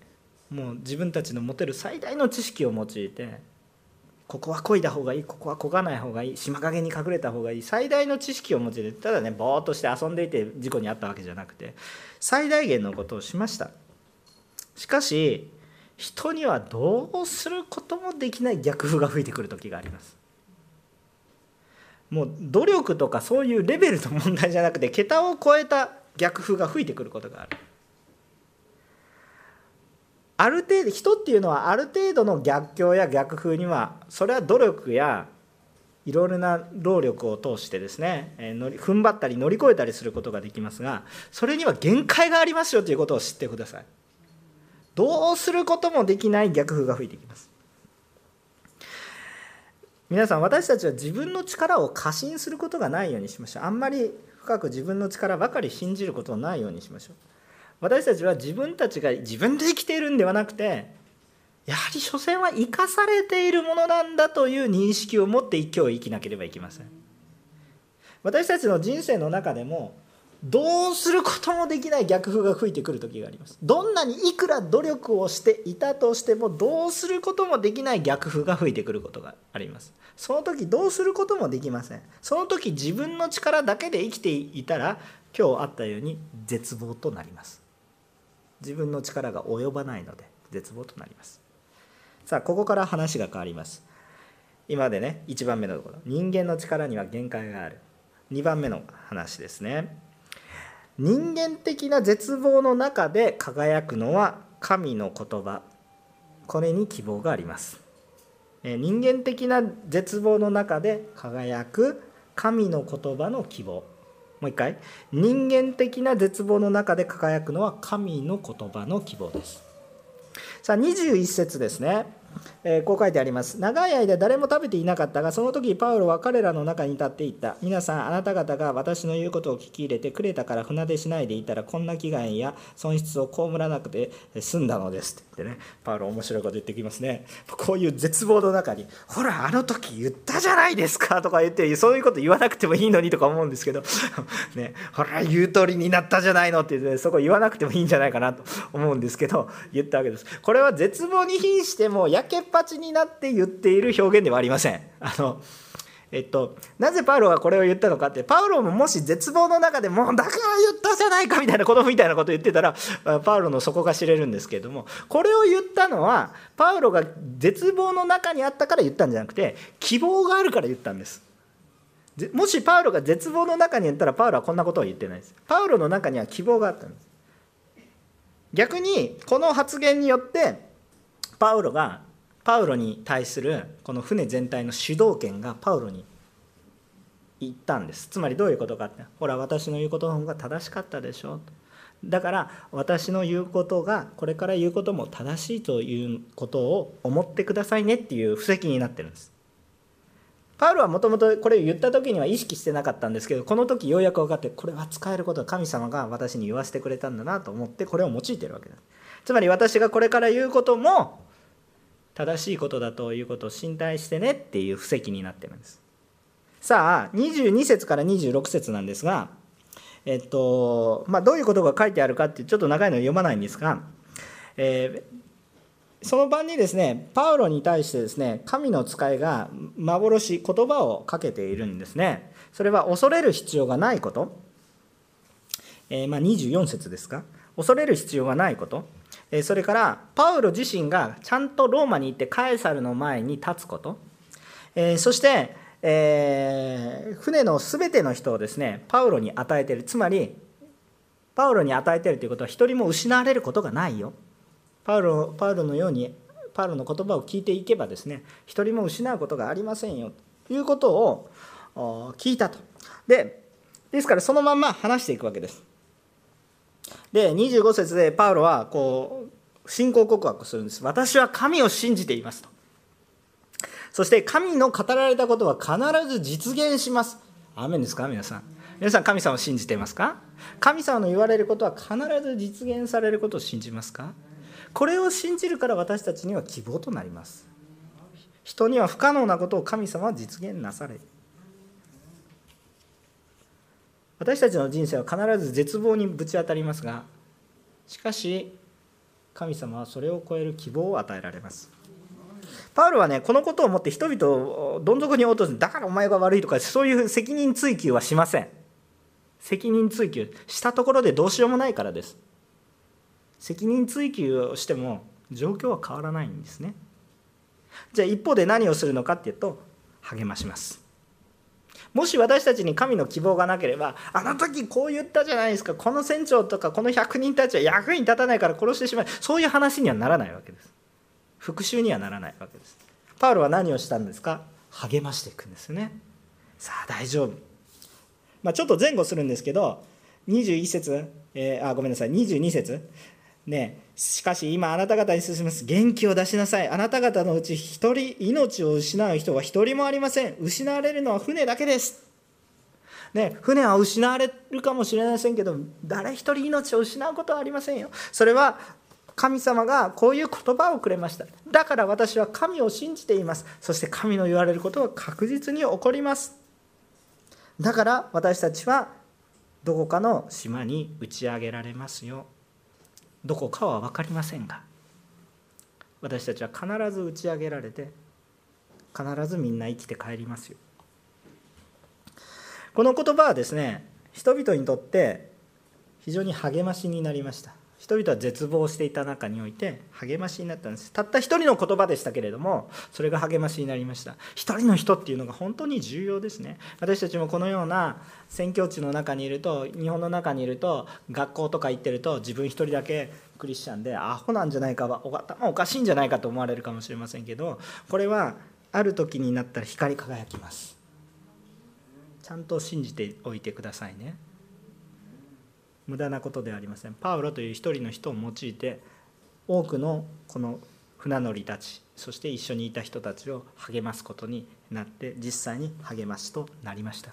もう自分たちの持てる最大の知識を用いてここは漕いだ方がいいここは漕がない方がいい島陰に隠れた方がいい最大の知識を用いてただねぼーっとして遊んでいて事故に遭ったわけじゃなくて最大限のことをしました。しかし人にはどうすることもできない逆風が吹いてくる時がありますもう努力とかそういうレベルの問題じゃなくて桁を超えた逆風が吹いてくることがあるある程度人っていうのはある程度の逆境や逆風にはそれは努力やいろいろな労力を通してですね、えー、踏ん張ったり乗り越えたりすることができますがそれには限界がありますよということを知ってください。どうすることもできない逆風が吹いてきます。皆さん私たちは自分の力を過信することがないようにしましょう。あんまり深く自分の力ばかり信じることのないようにしましょう。私たちは自分たちが自分で生きているんではなくてやはり所詮は生かされているものなんだという認識を持って今日生きなければいけません。私たちの人生の中でもどうすることもできない逆風が吹いてくる時があります。どんなにいくら努力をしていたとしてもどうすることもできない逆風が吹いてくることがあります。その時どうすることもできません。その時自分の力だけで生きていたら今日あったように絶望となります。自分の力が及ばないので絶望となります。さあここから話が変わります。今でね1番目のところ。人間の力には限界がある。2番目の話ですね。人間的な絶望の中で輝くのは神の言葉。これに希望があります。人間的な絶望の中で輝く神の言葉の希望。もう一回。人間的な絶望の中で輝くのは神の言葉の希望です。さあ21節ですね。えー、こう書いてあります。長い間誰も食べていなかったがその時パウロは彼らの中に立っていった。皆さんあなた方が私の言うことを聞き入れてクレタから船出しないでいたらこんな危害や損失を被らなくて済んだのです。って言ってねパウロ面白いこと言ってきますね。こういう絶望の中にほらあの時言ったじゃないですかとか言ってそういうこと言わなくてもいいのにとか思うんですけど ねほら言う通りになったじゃないのって言ってそこ言わなくてもいいんじゃないかなと思うんですけど言ったわけです。これは絶望に瀕してもやけっぱちになって言っている表現ではありません。あのえっと、なぜパウロがこれを言ったのかってパウロももし絶望の中でもうだから言ったじゃないかみたいな子供みたいなこと言ってたらパウロの底が知れるんですけれどもこれを言ったのはパウロが絶望の中にあったから言ったんじゃなくて希望があるから言ったんです。もしパウロが絶望の中に言ったらパウロはこんなことを言ってないです。パウロの中には希望があったんです。逆にこの発言によってパウロがパウロに対するこの船全体の主導権がパウロに言ったんです。つまりどういうことかってほら私の言うことの方が正しかったでしょ。うだから私の言うことがこれから言うことも正しいということを思ってくださいねっていう布石になってるんです。パウロはもともとこれを言った時には意識してなかったんですけどこの時ようやく分かってこれは使えることは神様が私に言わせてくれたんだなと思ってこれを用いてるわけですつまり私がこれから言うことも正しいことだということを信頼してねっていう布石になってるんです。さあ22節から26節なんですがえっとまあ、どういうことが書いてあるかってちょっと長いの読まないんですが、えー、その晩にですねパウロに対してですね神の使いが幻言葉をかけているんですね。それは恐れる必要がないこと、えー、まあ、24節ですか？恐れる必要がないこと。それからパウロ自身がちゃんとローマに行ってカエサルの前に立つこと。そして、船の全ての人をですねパウロに与えている。つまりパウロに与えているということは一人も失われることがないよ。パウロパウロのようにパウロの言葉を聞いていけばですね一人も失うことがありませんよ。ということを聞いたと。でですからそのまま話していくわけです。で25節でパウロはこう信仰告白するんです。私は神を信じていますと。そして神の語られたことは必ず実現します。アーメンですか皆さん。皆さん神様を信じていますか？神様の言われることは必ず実現されることを信じますか？これを信じるから私たちには希望となります。人には不可能なことを神様は実現なされる私たちの人生は必ず絶望にぶち当たりますがしかし神様はそれを超える希望を与えられます。パウロはねこのことをもって人々をどん底に落とすだからお前が悪いとかそういう責任追及はしません。責任追及したところでどうしようもないからです。責任追及をしても状況は変わらないんですね。じゃあ一方で何をするのかっていうと励まします。もし私たちに神の希望がなければあの時こう言ったじゃないですか。この船長とかこの100人たちは役に立たないから殺してしまう。そういう話にはならないわけです。復讐にはならないわけです。パウロは何をしたんですか？励ましていくんですね。さあ大丈夫、まあ、ちょっと前後するんですけど21節、えー、あごめんなさい。22節。ねしかし今あなた方に進みます。元気を出しなさい。あなた方のうち一人命を失う人は一人もありません。失われるのは船だけです。ね、船は失われるかもしれませんけど誰一人命を失うことはありませんよ。それは神様がこういう言葉をくれました。だから私は神を信じています。そして神の言われることは確実に起こります。だから私たちはどこかの島に打ち上げられますよ。どこかは分かりませんが私たちは必ず打ち上げられて必ずみんな生きて帰りますよ。この言葉はですね人々にとって非常に励ましになりました。人々は絶望していた中において励ましになったんです。たった一人の言葉でしたけれどもそれが励ましになりました。一人の人っていうのが本当に重要ですね。私たちもこのような宣教地の中にいると日本の中にいると学校とか行ってると自分一人だけクリスチャンでアホなんじゃないか頭おかしいんじゃないかと思われるかもしれませんけどこれはある時になったら光り輝きます。ちゃんと信じておいてくださいね。無駄なことではありません。パウロという一人の人を用いて多くのこの船乗りたちそして一緒にいた人たちを励ますことになって実際に励ましとなりました。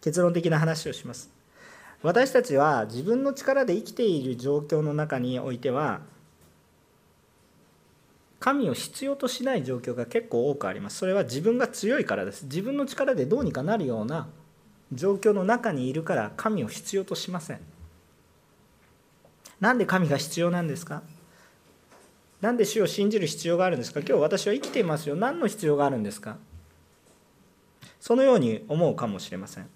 結論的な話をします。私たちは自分の力で生きている状況の中においては神を必要としない状況が結構多くあります。それは自分が強いからです。自分の力でどうにかなるような状況の中にいるから神を必要としません。なんで神が必要なんですか？なんで主を信じる必要があるんですか？今日私は生きていますよ。何の必要があるんですか？そのように思うかもしれません。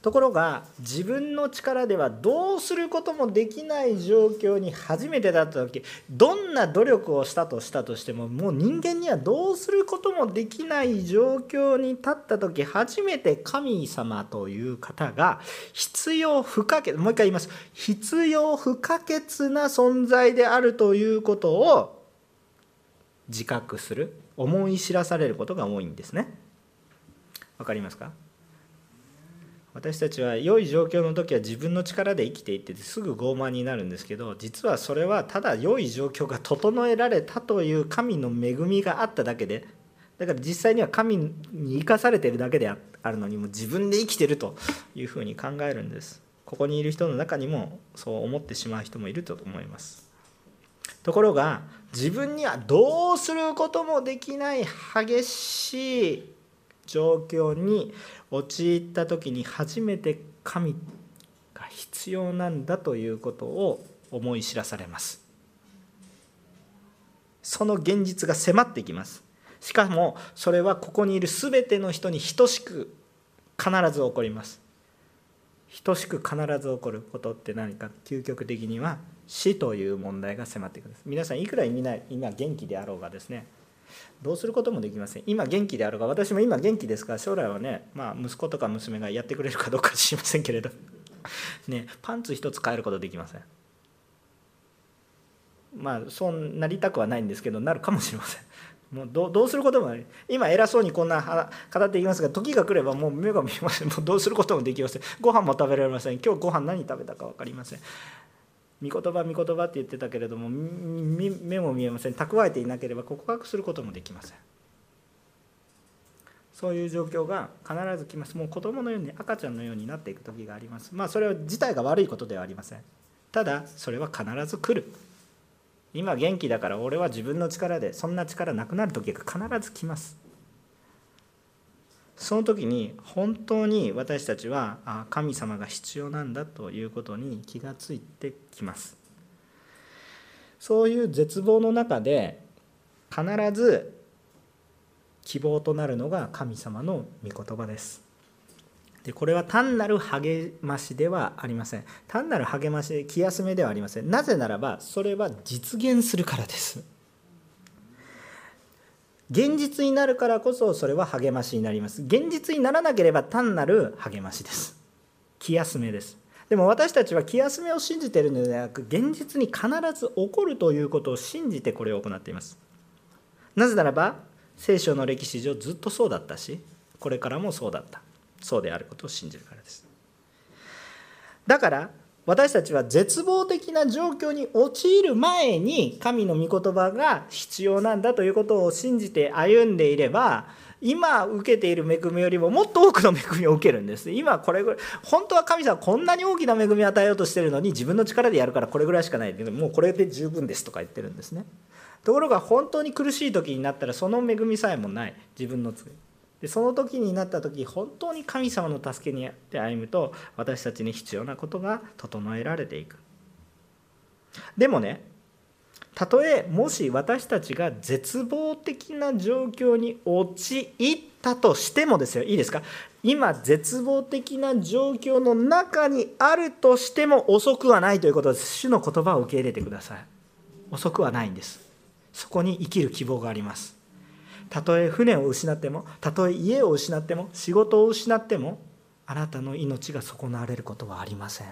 ところが自分の力ではどうすることもできない状況に初めてだった時どんな努力をしたとしたとしてももう人間にはどうすることもできない状況に立った時初めて神様という方が必要不可欠もう一回言います必要不可欠な存在であるということを自覚する思い知らされることが多いんですね。わかりますか？私たちは良い状況の時は自分の力で生きていってすぐ傲慢になるんですけど実はそれはただ良い状況が整えられたという神の恵みがあっただけでだから実際には神に生かされているだけであるのにも自分で生きてるというふうに考えるんです。ここにいる人の中にもそう思ってしまう人もいると思います。ところが自分にはどうすることもできない激しい状況に陥った時に初めて神が必要なんだということを思い知らされます。その現実が迫ってきます。しかもそれはここにいる全ての人に等しく必ず起こります。等しく必ず起こることって何か？究極的には死という問題が迫ってくるんです。皆さんいくら今元気であろうがですねどうすることもできません。今元気であるが私も今元気ですから将来はね、まあ、息子とか娘がやってくれるかどうか知りませんけれど。ねパンツ一つ変えることできません。まあそうなりたくはないんですけどなるかもしれません。もうどうすることもない。今偉そうにこんな語っていきますが時が来ればもう目が見えません。もうどうすることもできません。ご飯も食べられません。今日ご飯何食べたか分かりません。御言葉御言葉って言ってたけれども目も見えません。蓄えていなければ告白することもできません。そういう状況が必ず来ます。もう子供のように赤ちゃんのようになっていく時があります。まあそれは自体が悪いことではありません。ただそれは必ず来る。今元気だから俺は自分の力でそんな力なくなる時が必ず来ます。その時に本当に私たちは神様が必要なんだということに気がついてきます。そういう絶望の中で必ず希望となるのが神様の御言葉です。でこれは単なる励ましではありません。単なる励まし気休めではありません。なぜならばそれは実現するからです。現実になるからこそそれは励ましになります。現実にならなければ単なる励ましです。気休めです。でも私たちは気休めを信じているのではなく現実に必ず起こるということを信じてこれを行っています。なぜならば聖書の歴史上ずっとそうだったしこれからもそうだった。そうであることを信じるからです。だから私たちは絶望的な状況に陥る前に神の御言葉が必要なんだということを信じて歩んでいれば今受けている恵みよりももっと多くの恵みを受けるんです。今これぐらい本当は神様こんなに大きな恵みを与えようとしてるのに自分の力でやるからこれぐらいしかないけどもうこれで十分ですとか言ってるんですね。ところが本当に苦しい時になったらその恵みさえもない。自分の罪でその時になった時本当に神様の助けにって歩むと私たちに必要なことが整えられていく。でもねたとえもし私たちが絶望的な状況に陥ったとしてもですよ。いいですか？今絶望的な状況の中にあるとしても遅くはないということです。主の言葉を受け入れてください。遅くはないんです。そこに生きる希望があります。たとえ船を失ってもたとえ家を失っても仕事を失ってもあなたの命が損なわれることはありません。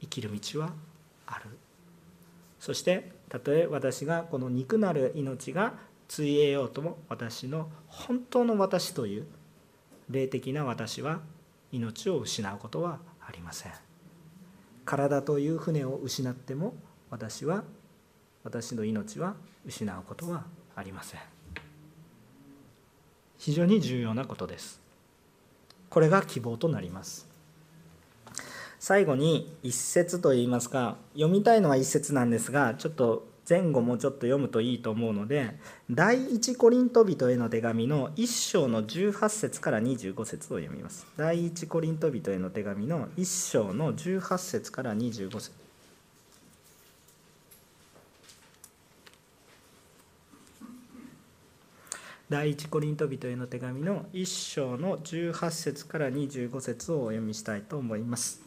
生きる道はある。そしてたとえ私がこの肉なる命がついえようとも私の本当の私という霊的な私は命を失うことはありません。体という船を失っても私は私の命は失うことはありません。非常に重要なことです。これが希望となります。最後に一節といいますか読みたいのは一節なんですがちょっと前後もちょっと読むといいと思うので第一コリント人への手紙の1章の18節から25節を読みます。第一コリント人への手紙の1章の18節から25節。第一コリント人への手紙の1章の18節から25節をお読みしたいと思います。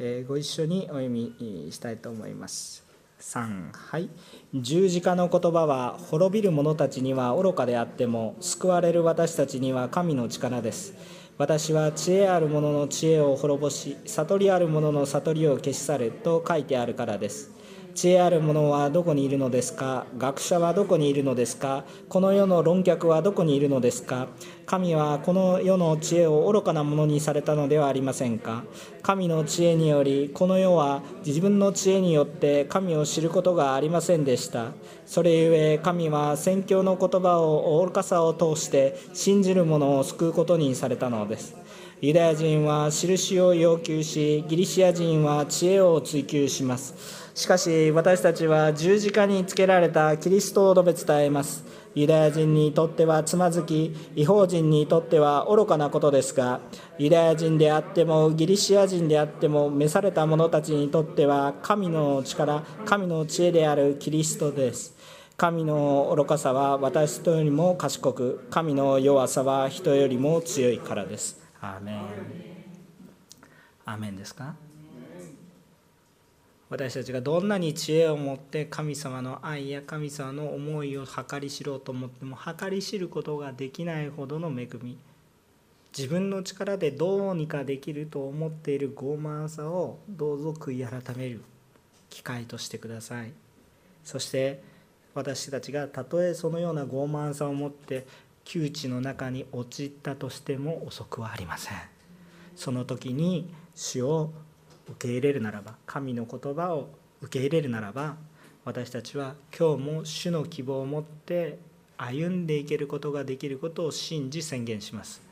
えー、ご一緒にお読みしたいと思います。3はい十字架の言葉は滅びる者たちには愚かであっても救われる私たちには神の力です。私は知恵ある者の知恵を滅ぼし悟りある者の悟りを消し去ると書いてあるからです。知恵ある者はどこにいるのですか？学者はどこにいるのですか？この世の論客はどこにいるのですか？神はこの世の知恵を愚かなものにされたのではありませんか？神の知恵によりこの世は自分の知恵によって神を知ることがありませんでした。それゆえ神は宣教の言葉を愚かさを通して信じる者を救うことにされたのです。ユダヤ人は印を要求しギリシア人は知恵を追求します。しかし私たちは十字架につけられたキリストを述べ伝えます。ユダヤ人にとってはつまずき違法人にとっては愚かなことですがユダヤ人であってもギリシア人であっても召された者たちにとっては神の力神の知恵であるキリストです。神の愚かさは私とよりも賢く神の弱さは人よりも強いからです。アーメン。アーメンですか？私たちがどんなに知恵を持って神様の愛や神様の思いを計り知ろうと思っても計り知ることができないほどの恵み。自分の力でどうにかできると思っている傲慢さをどうぞ悔い改める。機会としてください。そして私たちがたとえそのような傲慢さを持って窮地の中に陥ったとしても遅くはありません。その時に主を受け入れるならば神の言葉を受け入れるならば私たちは今日も主の希望を持って歩んでいけることができることを信じ宣言します。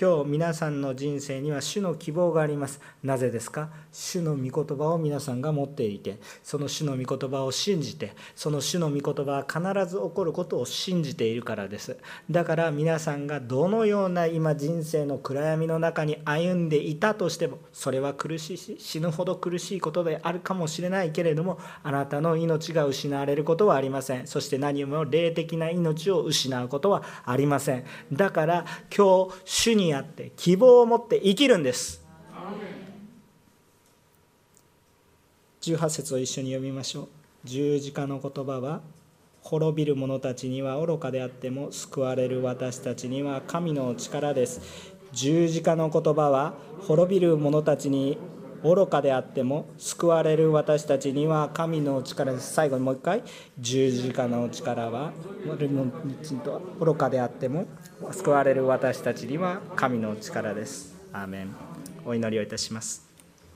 今日皆さんの人生には主の希望があります。なぜですか？主の御言葉を皆さんが持っていてその主の御言葉を信じてその主の御言葉は必ず起こることを信じているからです。だから皆さんがどのような今人生の暗闇の中に歩んでいたとしてもそれは苦しいし死ぬほど苦しいことであるかもしれないけれどもあなたの命が失われることはありません。そして何よりも霊的な命を失うことはありません。だから今日主にあって希望を持って生きるんです。18節を一緒に読みましょう。十字架の言葉は滅びる者たちには愚かであっても救われる私たちには神の力です。十字架の言葉は滅びる者たちに愚かであっても救われる私たちには神の力です。最後にもう一回十字架の力は愚かであっても救われる私たちには神の力です。アーメン。お祈りをいたします。